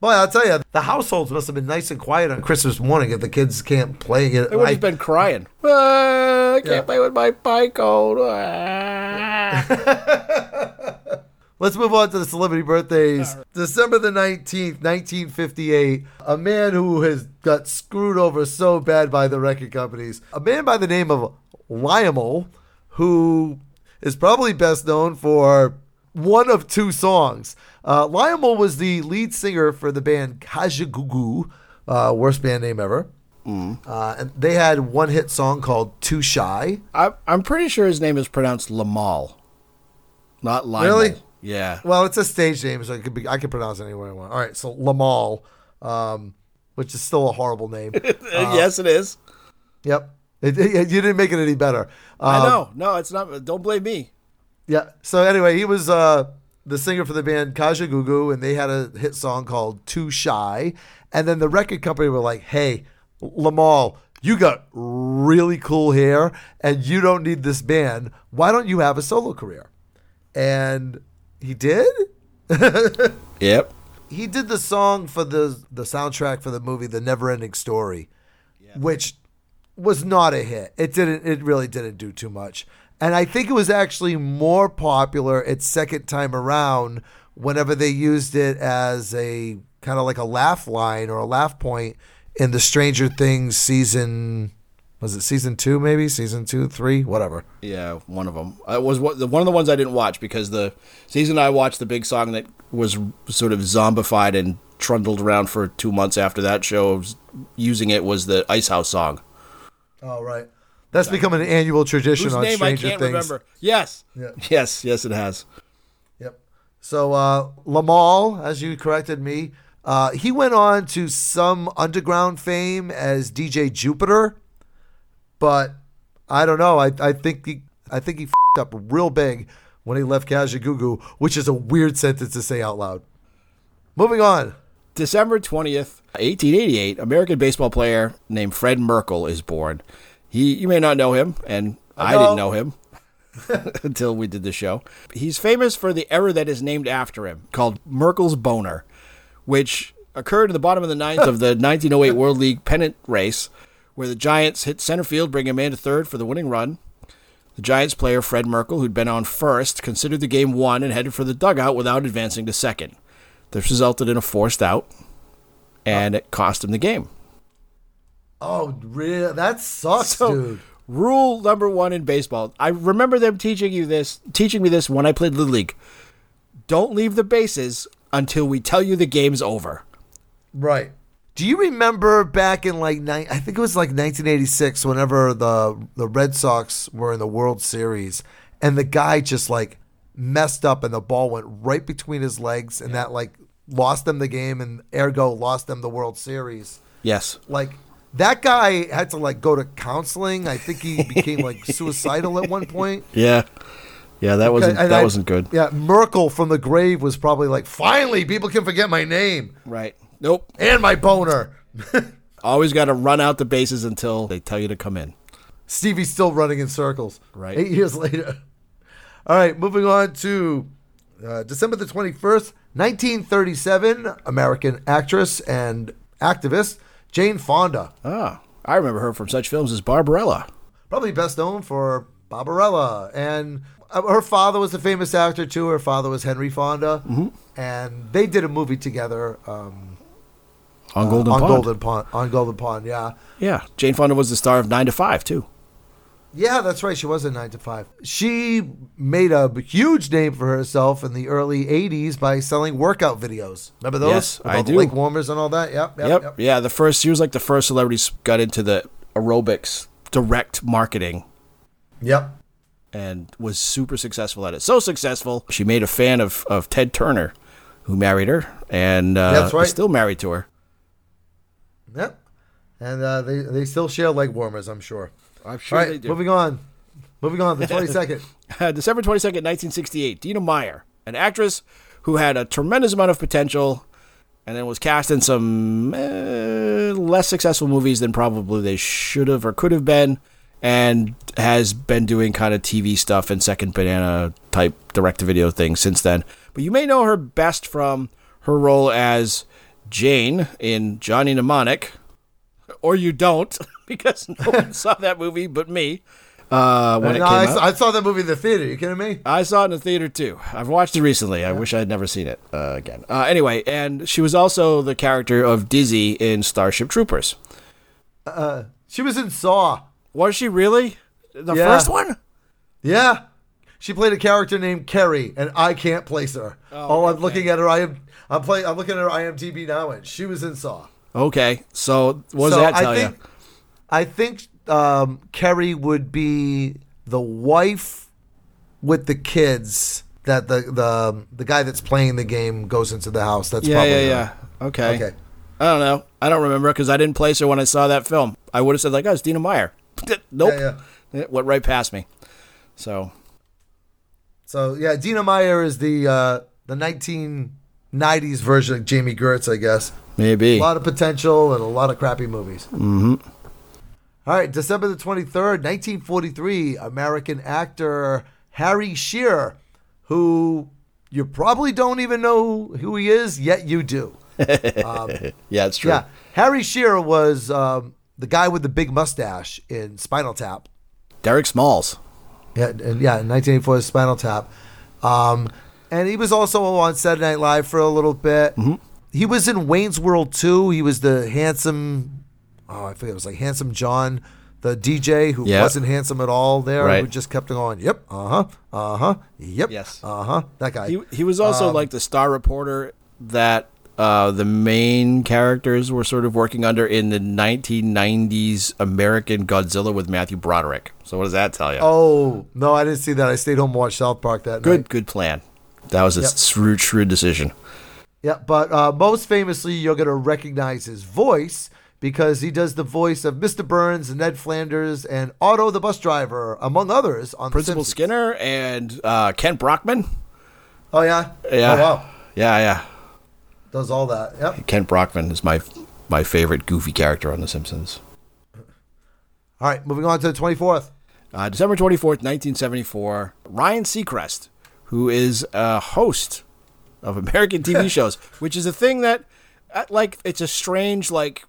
Speaker 1: Boy, I'll tell you, the households must have been nice and quiet on Christmas morning if the kids can't play it.
Speaker 2: They would have been crying. I can't
Speaker 1: Yeah.
Speaker 2: play with my pine cone. Ah.
Speaker 1: Let's move on to the celebrity birthdays. December the 19th, 1958. A man who has got screwed over so bad by the record companies. A man by the name of Lionel, who is probably best known for one of two songs. Uh, Lionel was the lead singer for the band Kajagoogoo, uh, worst band name ever. Uh, and they had one hit song called Too Shy.
Speaker 2: I, I'm pretty sure his name is pronounced Limahl, not Lionel.
Speaker 1: Really?
Speaker 2: Yeah.
Speaker 1: Well, it's a stage name, so it could be. I can pronounce it any way I want. All right, so Limahl, um, which is still a horrible name.
Speaker 2: yes, it is.
Speaker 1: yep, It- it- you didn't make it any better.
Speaker 2: I
Speaker 1: Um,
Speaker 2: know. No, it's not. Don't blame me.
Speaker 1: Yeah. So anyway, he was uh, the singer for the band Kajagoogoo, and they had a hit song called "Too Shy." And then the record company were like, "Hey, Limahl, you got really cool hair, and you don't need this band. Why don't you have a solo career?" And he did.
Speaker 2: Yep.
Speaker 1: he did the song for the the soundtrack for the movie The Never Ending Story, which was not a hit. It didn't. It really didn't do too much. And I think it was actually more popular its second time around whenever they used it as a kind of like a laugh line or a laugh point in the Stranger Things season. Was it season two? Maybe season two, three, whatever.
Speaker 2: Yeah, one of them. It was one of the ones I didn't watch because the season I watched, the big song that was sort of zombified and trundled around for two months after that show, using it was the Ice House song.
Speaker 1: Oh right, that's become an annual tradition
Speaker 2: Whose
Speaker 1: on
Speaker 2: name I
Speaker 1: Stranger
Speaker 2: can't
Speaker 1: Things.
Speaker 2: remember. Yes.
Speaker 1: Yeah.
Speaker 2: Yes, yes, it has.
Speaker 1: Yep. So uh, Limahl, as you corrected me, uh, he went on to some underground fame as DJ Jupiter, but I don't know. I, I think he I think he fed up real big when he left Kajagoogoo, which is a weird sentence to say out loud. Moving on.
Speaker 2: December 20th, 1888, American baseball player named Fred Merkle is born. He you may not know him and I,
Speaker 1: know.
Speaker 2: didn't know him until we did the show. He's famous for the error that is named after him called Merkle's boner, which occurred in the bottom of the ninth of the 1908 World League pennant race where the Giants hit center field bringing a man to third for the winning run. The Giants player Fred Merkle, who'd been on first, considered the game won and headed for the dugout without advancing to second. This resulted in a forced out, and it cost him the game.
Speaker 1: Oh, real? That sucks,
Speaker 2: So,
Speaker 1: dude.
Speaker 2: rule number one in baseball. I remember them teaching you this, teaching me this when I played Little League. Don't leave the bases until we tell you the game's over.
Speaker 1: Right. Do you remember back in like nine? I think it was like 1986, whenever the the Red Sox were in the World Series, and the guy just like messed up, and the ball went right between his legs, and that like lost them the game, and ergo lost them the World Series.
Speaker 2: Yes.
Speaker 1: Like that guy had to like go to counseling. I think he became like suicidal at one point.
Speaker 2: Yeah. Yeah, that wasn't that
Speaker 1: I-
Speaker 2: wasn't good.
Speaker 1: Yeah, Merkle from the grave was probably like, finally, people can forget my name
Speaker 2: Right. Nope.
Speaker 1: and my boner.
Speaker 2: Always got to run out the bases until they tell you to come in.
Speaker 1: Stevie's still running in circles.
Speaker 2: Right.
Speaker 1: Eight years later. All right, moving on to uh, December the 21st, 1937, American actress and activist Jane Fonda.
Speaker 2: Ah, I remember her from such films as Barbarella.
Speaker 1: probably best known for Barbarella. And uh, her father was a famous actor too. Her father was Henry Fonda,
Speaker 2: Mm-hmm.
Speaker 1: and they did a movie together um,
Speaker 2: On Golden
Speaker 1: on
Speaker 2: Pond.
Speaker 1: Golden Pond. On Golden Pond, yeah.
Speaker 2: Yeah, Jane Fonda was the star of Nine to Five too.
Speaker 1: Yeah, that's right. She was a nine to five. She made a huge name for herself in the early '80s by selling workout videos. Remember those?
Speaker 2: Yes, I do.
Speaker 1: Leg warmers and all that. Yep, yep,
Speaker 2: Yep.
Speaker 1: yep.
Speaker 2: Yeah, the first she was like the first celebrity got into the aerobics direct marketing
Speaker 1: Yep.
Speaker 2: and was super successful at it. So successful, she made a fan of, of Ted Turner, who married her and uh,
Speaker 1: That's right.
Speaker 2: still married to her.
Speaker 1: Yep. And uh, they they still share leg warmers, I'm sure.
Speaker 2: I'm sure
Speaker 1: right, moving on. Moving on. The 22nd.
Speaker 2: Uh, December 22nd, 1968, Dina Meyer, an actress who had a tremendous amount of potential and then was cast in some uh, less successful movies than probably they should have or could have been, and has been doing kind of TV stuff and second banana type direct to video things since then. But you may know her best from her role as Jane in Johnny Mnemonic, or you don't, because no one saw that movie but me. Uh, when it came
Speaker 1: I,
Speaker 2: out.
Speaker 1: saw, I saw that movie in the theater. you kidding me?
Speaker 2: I saw it in the theater too. I've watched it recently. I wish I had never seen it uh, again. Uh, anyway, and she was also the character of Dizzy in Starship Troopers.
Speaker 1: She was in Saw.
Speaker 2: Was she really the
Speaker 1: Yeah.
Speaker 2: first one?
Speaker 1: Yeah. She played a character named Kerry, and I can't place her. Oh, I'm
Speaker 2: okay.
Speaker 1: looking at her. I am. I'm playing. I'm looking at her IMDb now, and she was in Saw.
Speaker 2: Okay, so what does
Speaker 1: so
Speaker 2: that tell
Speaker 1: I think,
Speaker 2: you?
Speaker 1: I think um, Kerry would be the wife with the kids that the the the guy that's playing the game goes into the house. That's
Speaker 2: Yeah,
Speaker 1: probably
Speaker 2: yeah,
Speaker 1: her.
Speaker 2: yeah. Okay.
Speaker 1: Okay.
Speaker 2: I don't know. I don't remember because I didn't place her when I saw that film. I would have said like, "Oh, it's Dina Meyer." nope.
Speaker 1: Yeah, yeah.
Speaker 2: It went right past me. So
Speaker 1: So yeah, Dina Meyer is the uh, the 1990s version of Jami Gertz, I guess.
Speaker 2: maybe.
Speaker 1: A lot of potential and a lot of crappy movies. Mm-hmm. All right, December the 23rd, 1943, American actor Harry Shearer, who you probably don't even know who he is, yet you do.
Speaker 2: yeah, it's true.
Speaker 1: Yeah, Harry Shearer was um, the guy with the big mustache in Spinal Tap.
Speaker 2: Derek Smalls.
Speaker 1: Yeah, yeah, 1984, Spinal Tap. Um, and he was also on Saturday Night Live for a little bit.
Speaker 2: Mm-hmm.
Speaker 1: He was in Wayne's World 2. He was the handsome, oh, I forget, it was like Handsome John, the DJ who
Speaker 2: Yeah.
Speaker 1: wasn't handsome at all there, who just kept going, yep, uh huh, uh huh, yep,
Speaker 2: Yes.
Speaker 1: uh huh. That guy.
Speaker 2: He he was also like the star reporter that uh, the main characters were sort of working under in the 1990s American Godzilla with Matthew Broderick. So what does that tell you?
Speaker 1: oh, no, I didn't see that. I stayed home and watched South Park that
Speaker 2: good
Speaker 1: night.
Speaker 2: good plan. That was a
Speaker 1: Yep.
Speaker 2: shrewd shrewd decision.
Speaker 1: Yeah, but uh, most famously, you're going to recognize his voice because he does the voice of Mr. Burns, Ned Flanders, and Otto the bus driver, among others, on The
Speaker 2: Principal. Skinner and uh, Kent Brockman.
Speaker 1: Oh yeah,
Speaker 2: Yeah.
Speaker 1: Oh wow,
Speaker 2: Yeah, yeah.
Speaker 1: does all that. Yep.
Speaker 2: Kent Brockman is my my favorite goofy character on The Simpsons.
Speaker 1: All right, moving on to the 24th.
Speaker 2: Uh, December 24th, 1974, Ryan Seacrest, who is a host of American TV shows, which is a thing that, uh, like, it's a strange, like,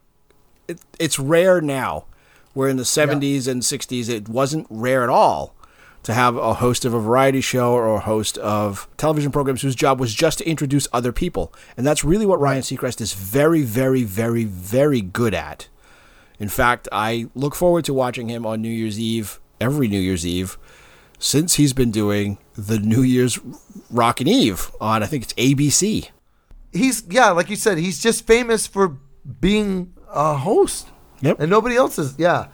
Speaker 2: it, it's rare now, where in the 70s and 60s it wasn't rare at all to have a host of a variety show or a host of television programs whose job was just to introduce other people. And that's really what Ryan Seacrest is very, very, very, very good at. In fact, I look forward to watching him on New Year's Eve, every New Year's Eve, since he's been doing the New Year's Rockin' Eve on, I think it's ABC.
Speaker 1: He's yeah, like you said, he's just famous for being a host.
Speaker 2: Yep.
Speaker 1: And nobody else is. Yeah.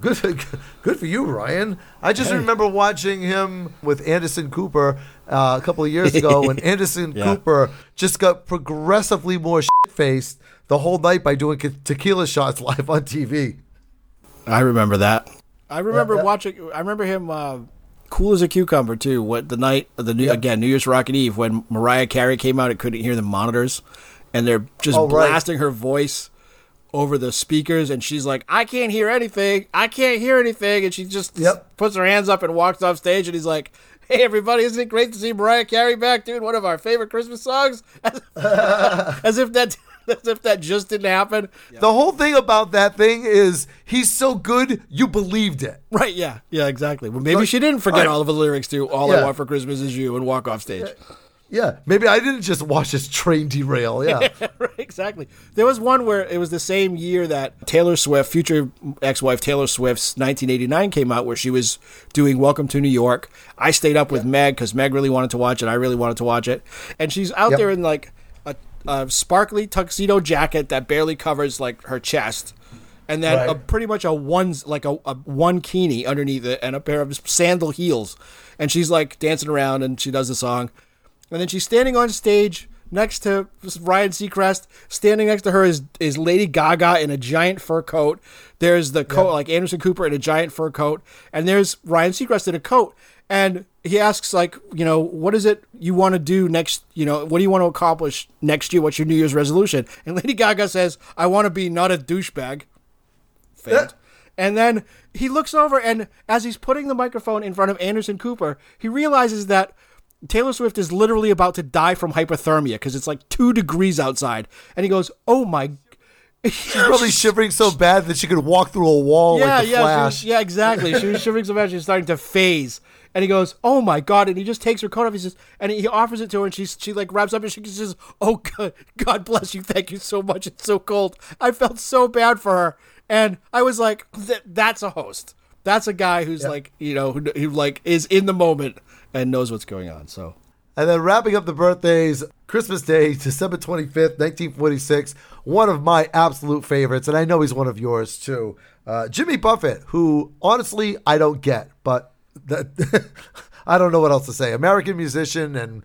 Speaker 1: Good, for, good for you, Ryan. I just
Speaker 2: Hey.
Speaker 1: remember watching him with Anderson Cooper uh, a couple of years ago when Anderson
Speaker 2: Yeah.
Speaker 1: Cooper just got progressively more shit faced the whole night by doing tequila shots live on TV.
Speaker 2: I remember that. I remember
Speaker 1: yeah.
Speaker 2: watching. I remember him uh, cool as a cucumber too. What the night of the new
Speaker 1: Yep.
Speaker 2: again New Year's Rockin' Eve when Mariah Carey came out and couldn't hear the monitors, and they're just
Speaker 1: Oh, right.
Speaker 2: blasting her voice over the speakers, and she's like, "I can't hear anything. I can't hear anything," and she just
Speaker 1: Yep.
Speaker 2: puts her hands up and walks off stage, and he's like. Hey everybody! Isn't it great to see Mariah Carey back doing one of our favorite Christmas songs? As, as if that As if that just didn't happen.
Speaker 1: The whole thing about that thing is he's so good you believed it.
Speaker 2: Right, yeah. Yeah, exactly. Well, maybe
Speaker 1: Like,
Speaker 2: she didn't forget
Speaker 1: I-
Speaker 2: all of the lyrics to All I Want for Christmas Is You and walk off stage.
Speaker 1: Yeah, maybe I didn't just watch this train derail. Yeah,
Speaker 2: right, exactly. There was one where it was the same year that Taylor Swift, future ex-wife Taylor Swift's 1989 came out, where she was doing "Welcome to New York." I stayed up with Meg because Meg really wanted to watch it. I really wanted to watch it, and she's out
Speaker 1: Yep.
Speaker 2: there in like a, a sparkly tuxedo jacket that barely covers like her chest. And then a, pretty much a one like a, a one kini underneath it and a pair of sandal heels, and she's like dancing around and she does the song, and then she's standing on stage next to Ryan Seacrest. Standing next to her is, is Lady Gaga in a giant fur coat. There's the coat, like Anderson Cooper in a giant fur coat. And there's Ryan Seacrest in a coat. And he asks, like, you know, what is it you want to do next? You know, what do you want to accomplish next year? What's your New Year's resolution? And Lady Gaga says, I want to be not a douchebag. Failed. And then he looks over, and as he's putting the microphone in front of Anderson Cooper, he realizes that Taylor Swift is literally about to die from hypothermia because it's like two degrees outside. And he goes, "Oh my!"
Speaker 1: she's probably shivering so bad that she could walk through a wall
Speaker 2: yeah,
Speaker 1: like the
Speaker 2: yeah,
Speaker 1: Flash.
Speaker 2: was- yeah, exactly. She was shivering so bad she's starting to phase. And he goes, "Oh my god!" And he just takes her coat off. He says, and he offers it to her, and she she like wraps up, and she says, "Oh God, God bless you, thank you so much. It's so cold. I felt so bad for her." And I was like, "That's a host. That's a guy who's like, you know, who, who like is in the moment and knows what's going on." So
Speaker 1: And then wrapping up the birthdays, Christmas Day, December 25th, 1946, one of my absolute favorites, and I know he's one of yours too. Uh, Jimmy Buffett, who honestly I don't get, but that, I don't know what else to say. American musician and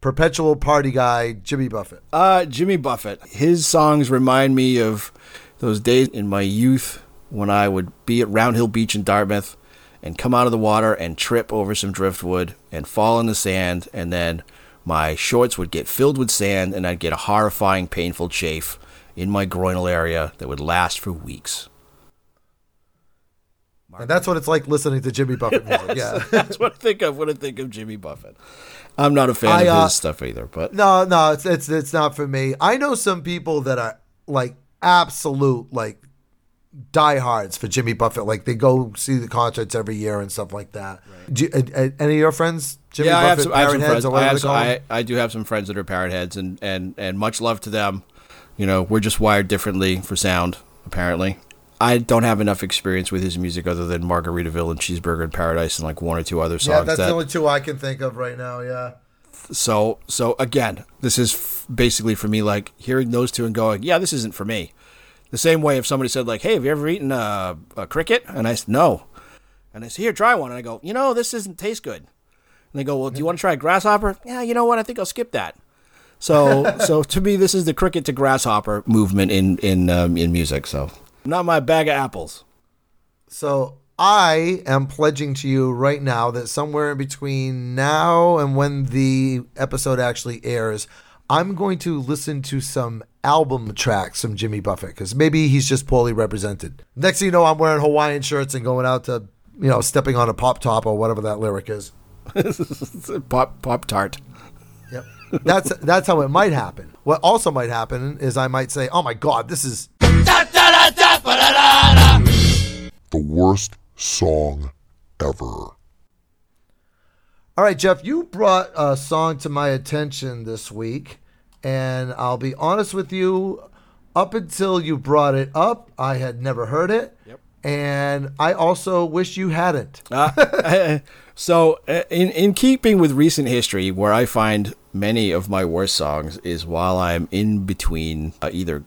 Speaker 1: perpetual party guy, Jimmy Buffett.
Speaker 2: Uh, Jimmy Buffett. His songs remind me of those days in my youth when I would be at Round Hill Beach in Dartmouth and come out of the water and trip over some driftwood and fall in the sand, and then my shorts would get filled with sand, and I'd get a horrifying, painful chafe in my groinal area that would last for weeks.
Speaker 1: And that's what it's like listening to Jimmy Buffett music. yeah.
Speaker 2: That's what I think of when I think of Jimmy Buffett. I'm not a fan
Speaker 1: I,
Speaker 2: of
Speaker 1: uh,
Speaker 2: his stuff either, but
Speaker 1: No, no, it's it's it's not for me. I know some people that are like absolute like diehards for Jimmy Buffett. Like they go see the concerts every year and stuff like that. Do you- uh, uh, any of your friends, Jimmy
Speaker 2: yeah, I have
Speaker 1: Buffett,
Speaker 2: some, I have some friends. I, have some. I, I do have some friends that are parrot heads, and, and, and much love to them. You know, we're just wired differently for sound, apparently. I don't have enough experience with his music other than Margaritaville and Cheeseburger in Paradise and like one or two other songs.
Speaker 1: Yeah, that's
Speaker 2: that,
Speaker 1: the only two I can think of right now. Yeah.
Speaker 2: so so again, this is f- basically for me like hearing those two and going, yeah, this isn't for me. The same way if somebody said like, hey, have you ever eaten a, a cricket? And I said no, and I said here, try one, and I go, you know, this doesn't taste good. And they go, well, do you want to try a grasshopper? Yeah, you know what? I think I'll skip that. So so to me, this is the cricket to grasshopper movement in in um, in music. So not my bag of apples.
Speaker 1: So I am pledging to you right now that somewhere in between now and when the episode actually airs, I'm going to listen to some album tracks from Jimmy Buffett because maybe he's just poorly represented. Next thing you know, I'm wearing Hawaiian shirts and going out to, you know, stepping on a pop top or whatever that lyric is.
Speaker 2: Pop pop tart.
Speaker 1: Yep. That's that's how it might happen. What also might happen is I might say, "Oh my God, this is
Speaker 4: the worst song ever.
Speaker 1: All right, Jeff, you brought a song to my attention this week, and I'll be honest with you, up until you brought it up, I had never heard it.
Speaker 2: Yep.
Speaker 1: And I also wish you hadn't.
Speaker 2: Uh, so, uh, in in keeping with recent history, where I find many of my worst songs is while I'm in between uh, either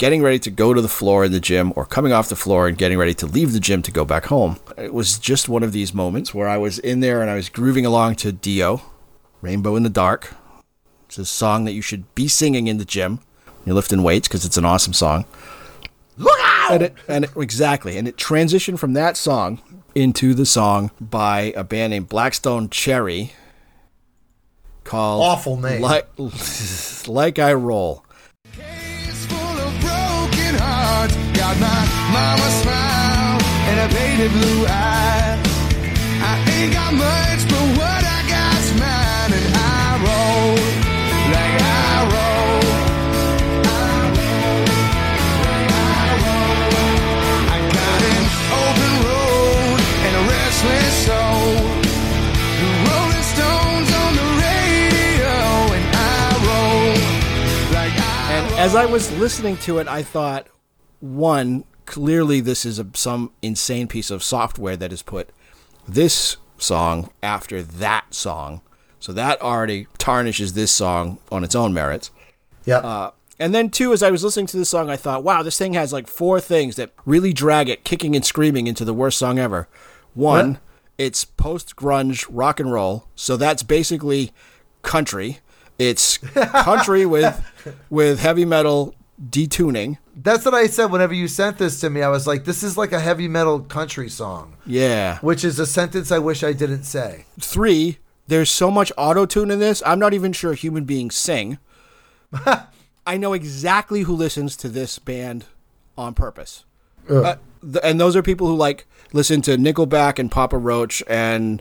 Speaker 2: getting ready to go to the floor in the gym or coming off the floor and getting ready to leave the gym to go back home. It was just one of these moments where I was in there and I was grooving along to Dio, Rainbow in the Dark. It's a song that you should be singing in the gym. You're lifting weights because it's an awesome song.
Speaker 1: Look out!
Speaker 2: And it, and it, exactly, and it transitioned from that song into the song by a band named Black Stone Cherry called
Speaker 1: Awful name.
Speaker 2: Like, like I Roll
Speaker 3: heart got my mama smile and a baby blue eye. I ain't got much, but what I got's mine, and I roll like I roll.
Speaker 2: As I was listening to it, I thought one, clearly this is a, some insane piece of software that has put this song after that song. So that already tarnishes this song on its own merits.
Speaker 1: Yeah.
Speaker 2: Uh, and then two, as I was listening to this song, I thought, wow, this thing has like four things that really drag it, kicking and screaming into the worst song ever. One,
Speaker 1: What?
Speaker 2: it's post grunge rock and roll, so that's basically country. It's country with with heavy metal detuning.
Speaker 1: That's what I said whenever you sent this to me. I was like, this is like a heavy metal country song,
Speaker 2: Yeah.
Speaker 1: which is a sentence I wish I didn't say.
Speaker 2: Three, there's so much auto tune in this. I'm not even sure human beings sing. I know exactly who listens to this band on purpose. Uh, th- and those are people who like listen to Nickelback and Papa Roach and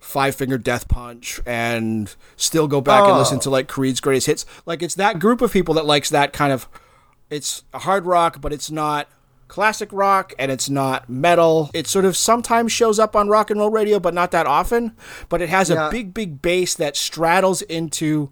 Speaker 2: Five Finger Death Punch and still go back and
Speaker 1: Oh.
Speaker 2: listen to like Creed's greatest hits. Like it's that group of people that likes that kind of it's hard rock, but it's not classic rock and it's not metal. It sort of sometimes shows up on rock and roll radio, but not that often. But it has
Speaker 1: Yeah.
Speaker 2: a big, big bass that straddles into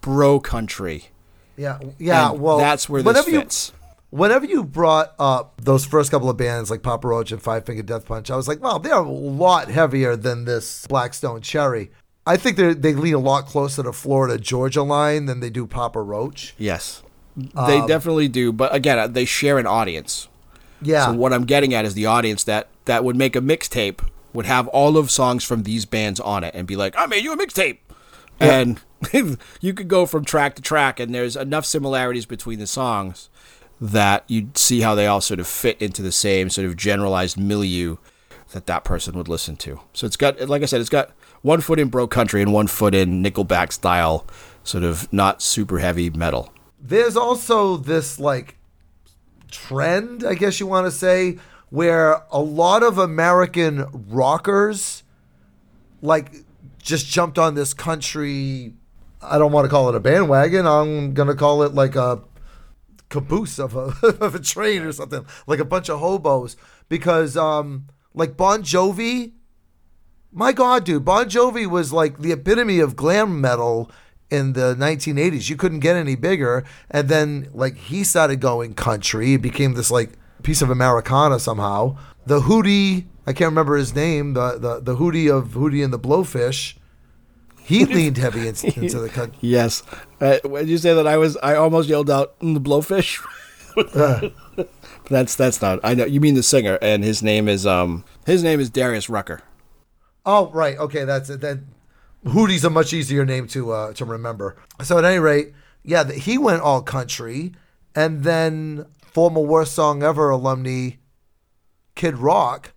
Speaker 2: bro country.
Speaker 1: Yeah, yeah.
Speaker 2: And
Speaker 1: well,
Speaker 2: that's where this
Speaker 1: whenever you
Speaker 2: fits.
Speaker 1: whenever you brought up those first couple of bands like Papa Roach and Five Finger Death Punch, I was like, wow, they're a lot heavier than this Black Stone Cherry. I think they they lean a lot closer to Florida Georgia line than they do Papa Roach.
Speaker 2: Yes, they
Speaker 1: Um,
Speaker 2: definitely do. But again, uh, they share an audience.
Speaker 1: Yeah,
Speaker 2: So what I'm getting at is the audience that that would make a mixtape would have all of songs from these bands on it and be like, I made you a mixtape. And you could go from track to track and there's enough similarities between the songs that you'd see how they all sort of fit into the same sort of generalized milieu that that person would listen to. So it's got, like I said, it's got one foot in bro country and one foot in Nickelback style, sort of not super heavy metal.
Speaker 1: There's also this like trend, I guess you want to say, where a lot of American rockers like just jumped on this country. I don't want to call it a bandwagon. I'm gonna call it like a caboose of a of a train or something, like a bunch of hobos. Because um, like Bon Jovi, my God, dude, Bon Jovi was like the epitome of glam metal in the 1980s. You couldn't get any bigger. And then like he started going country. It became this like piece of Americana somehow. The Hootie, I can't remember his name. The the the Hootie of Hootie and the Blowfish. He leaned heavy in, into the country.
Speaker 2: Yes. Uh, when you say that, I was I almost yelled out "Mm, the blowfish. that's that's not. I know you mean the singer, and his name is um his name is Darius Rucker.
Speaker 1: Oh, right. Okay, that's it. Then Hootie's a much easier name to uh, to remember. So at any rate, yeah, he went all country, and then former worst song ever alumni, Kid Rock,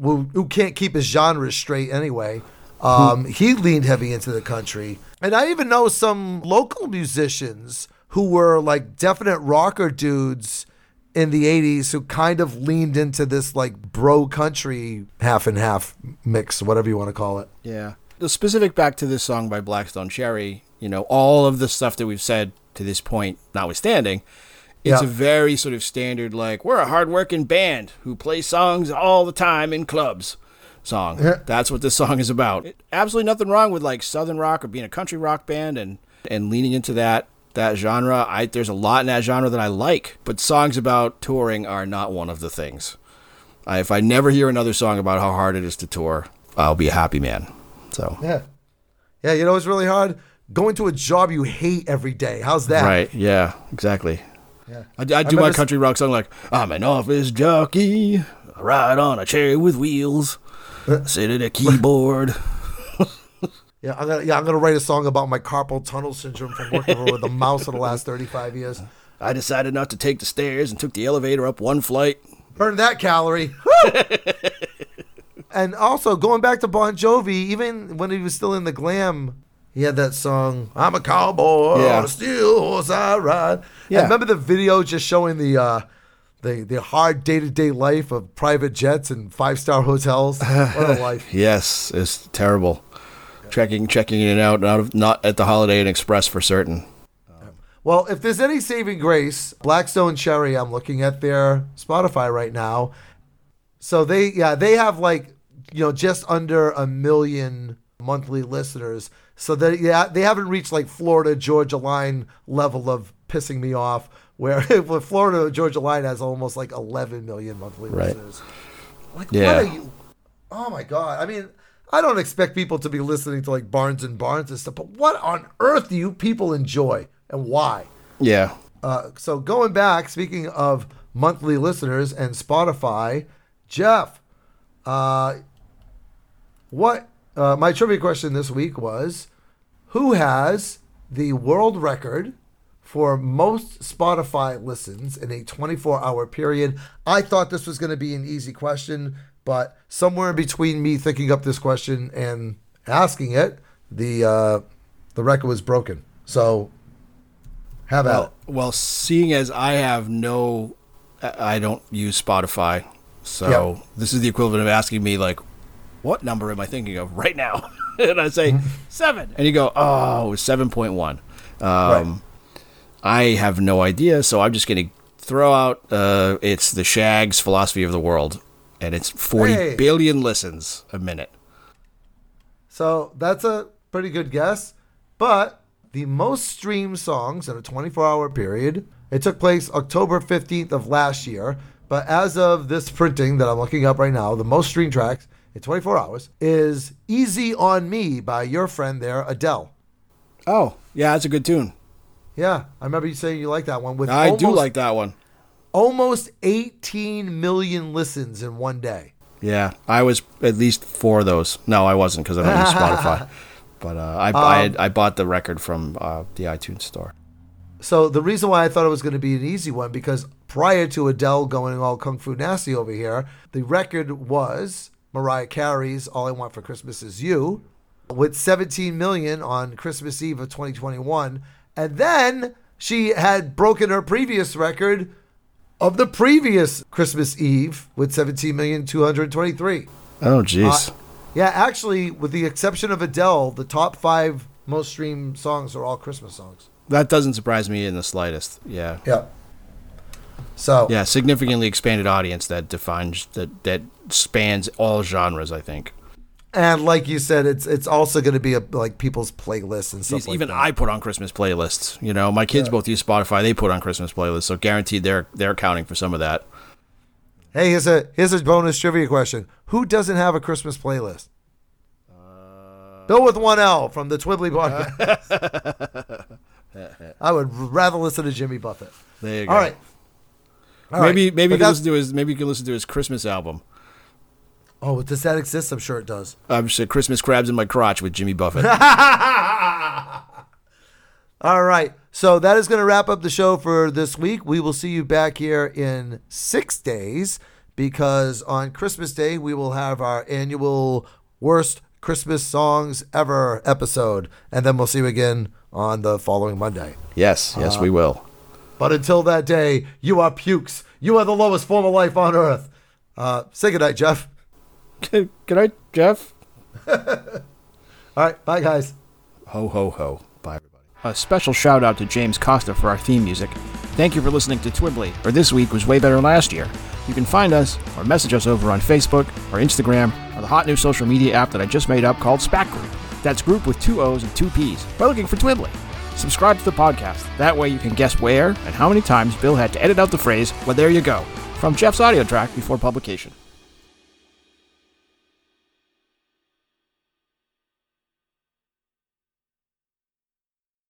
Speaker 1: who, who can't keep his genres straight anyway. Um, he leaned heavy into the country, and I even know some local musicians who were like definite rocker dudes in the 80s who kind of leaned into this like bro country half and half mix, whatever you want to call it.
Speaker 2: Yeah. The specific back to this song by Black Stone Cherry, you know, all of the stuff that we've said to this point, notwithstanding, it's
Speaker 1: Yeah.
Speaker 2: a very sort of standard, like, we're a hardworking band who play songs all the time in clubs song.
Speaker 1: Yeah.
Speaker 2: That's what this song is about. It- absolutely nothing wrong with like southern rock or being a country rock band and, and leaning into that that genre. I there's a lot in that genre that I like, but songs about touring are not one of the things. I, if I never hear another song about how hard it is to tour, I'll be a happy man. So
Speaker 1: Yeah. Yeah, you know it's really hard? Going to a job you hate every day. How's that?
Speaker 2: right, yeah, exactly.
Speaker 1: Yeah.
Speaker 2: I, I do my
Speaker 1: remember s-
Speaker 2: country rock song like I'm an office jockey, I ride on a chair with wheels, uh. sit at a keyboard.
Speaker 1: Yeah, I'm gonna yeah, I'm gonna write a song about my carpal tunnel syndrome from working with a mouse for the last 35 years.
Speaker 2: I decided not to take the stairs and took the elevator up one flight.
Speaker 1: Burn that calorie. And also going back to Bon Jovi, even when he was still in the glam, he had that song "I'm a cowboy
Speaker 2: Yeah.
Speaker 1: on a steel horse I ride."
Speaker 2: Yeah.
Speaker 1: Yeah, remember the video just showing the uh, the the hard day to day life of private jets and five star hotels. What a life!
Speaker 2: Yes, it's terrible. Checking, checking in and out, out of, not at the Holiday Inn Express for certain.
Speaker 1: Well, if there's any saving grace, Black Stone Cherry, I'm looking at their Spotify right now. So they, yeah, they have like, you know, just under a million monthly listeners. So they, yeah, they haven't reached like Florida Georgia line level of pissing me off. Where Florida Georgia Line has almost like 11 million monthly
Speaker 2: Right.
Speaker 1: listeners. Like,
Speaker 2: Yeah.
Speaker 1: what are you? Oh my god! I mean, I don't expect people to be listening to like Barnes and Barnes and stuff, but what on earth do you people enjoy and why?
Speaker 2: Yeah.
Speaker 1: Uh, so going back, speaking of monthly listeners and Spotify, Jeff, uh, what uh, my trivia question this week was, who has the world record for most Spotify listens in a 24-hour period? I thought this was going to be an easy question, but somewhere in between me thinking up this question and asking it, the uh, the record was broken. So have at it.
Speaker 2: Well, well, seeing as I have no, I don't use Spotify, so
Speaker 1: Yeah.
Speaker 2: this is the equivalent of asking me like, what number am I thinking of right now? and I say seven, and you go, oh, oh, seven point one. Um, I have no idea, so I'm just going to throw out. Uh, it's the Shag's philosophy of the world, and it's forty billion
Speaker 1: Hey.
Speaker 2: listens a minute.
Speaker 1: So that's a pretty good guess. But the most streamed songs in a 24 hour period, it took place October 15th of last year. But as of this printing that I'm looking up right now, the most streamed tracks in 24 hours is Easy on Me by your friend there, Adele.
Speaker 2: Oh, yeah, that's a good tune.
Speaker 1: Yeah, I remember you saying you like that one. With
Speaker 2: I do like that one.
Speaker 1: almost 18 million listens in one day.
Speaker 2: Yeah, I was at least four of those. No, I wasn't because I don't use Spotify. But uh, I I, had, I bought the record from uh, the iTunes store.
Speaker 1: So the reason why I thought it was going to be an easy one because prior to Adele going all kung fu nasty over here, the record was Mariah Carey's "All I Want for Christmas Is You," with 17 million on Christmas Eve of 2021, and then she had broken her previous record of the previous Christmas Eve with 17 million 223.
Speaker 2: Oh, jeez.
Speaker 1: Uh, yeah, actually, with the exception of Adele, the top five most streamed songs are all Christmas songs.
Speaker 2: that doesn't surprise me in the slightest. Yeah.
Speaker 1: Yeah. So
Speaker 2: Yeah, significantly expanded audience that defines that that spans all genres. I think.
Speaker 1: And like you said, it's it's also going to be a, like people's playlists and stuff
Speaker 2: Jeez,
Speaker 1: like
Speaker 2: even
Speaker 1: that.
Speaker 2: I put on Christmas playlists. You know, my kids both use Spotify. They put on Christmas playlists, so guaranteed they're they're accounting for some of that.
Speaker 1: hey, here's a here's a bonus trivia question: Who doesn't have a Christmas playlist?
Speaker 2: Uh,
Speaker 1: Bill with one L from the Twibbly podcast. I would rather listen to Jimmy Buffett.
Speaker 2: There you go.
Speaker 1: All right. All
Speaker 2: maybe
Speaker 1: right.
Speaker 2: maybe
Speaker 1: But
Speaker 2: you can listen to his maybe you can listen to his Christmas album.
Speaker 1: Oh, does that exist? I'm sure it does.
Speaker 2: I'm just Christmas crabs in my crotch with Jimmy Buffett.
Speaker 1: All right. So that is going to wrap up the show for this week. We will see you back here in six days because on Christmas Day, we will have our annual worst Christmas songs ever episode. And then we'll see you again on the following Monday.
Speaker 2: yes, yes, we will.
Speaker 1: But until that day, you are pukes. You are the lowest form of life on earth. Uh, say goodnight, Jeff.
Speaker 2: Good night, Jeff.
Speaker 1: All right. Bye, guys.
Speaker 2: Ho ho ho. Bye everybody.
Speaker 5: A special shout out to James Costa for our theme music. Thank you for listening to Twibbly, or this week was way better than last year. You can find us or message us over on Facebook or Instagram or the hot new social media app that I just made up called SPAC Group. That's group with two O's and two P's by looking for Twibbly. Subscribe to the podcast. That way you can guess where and how many times Bill had to edit out the phrase, well, there you go, from Jeff's audio track before publication.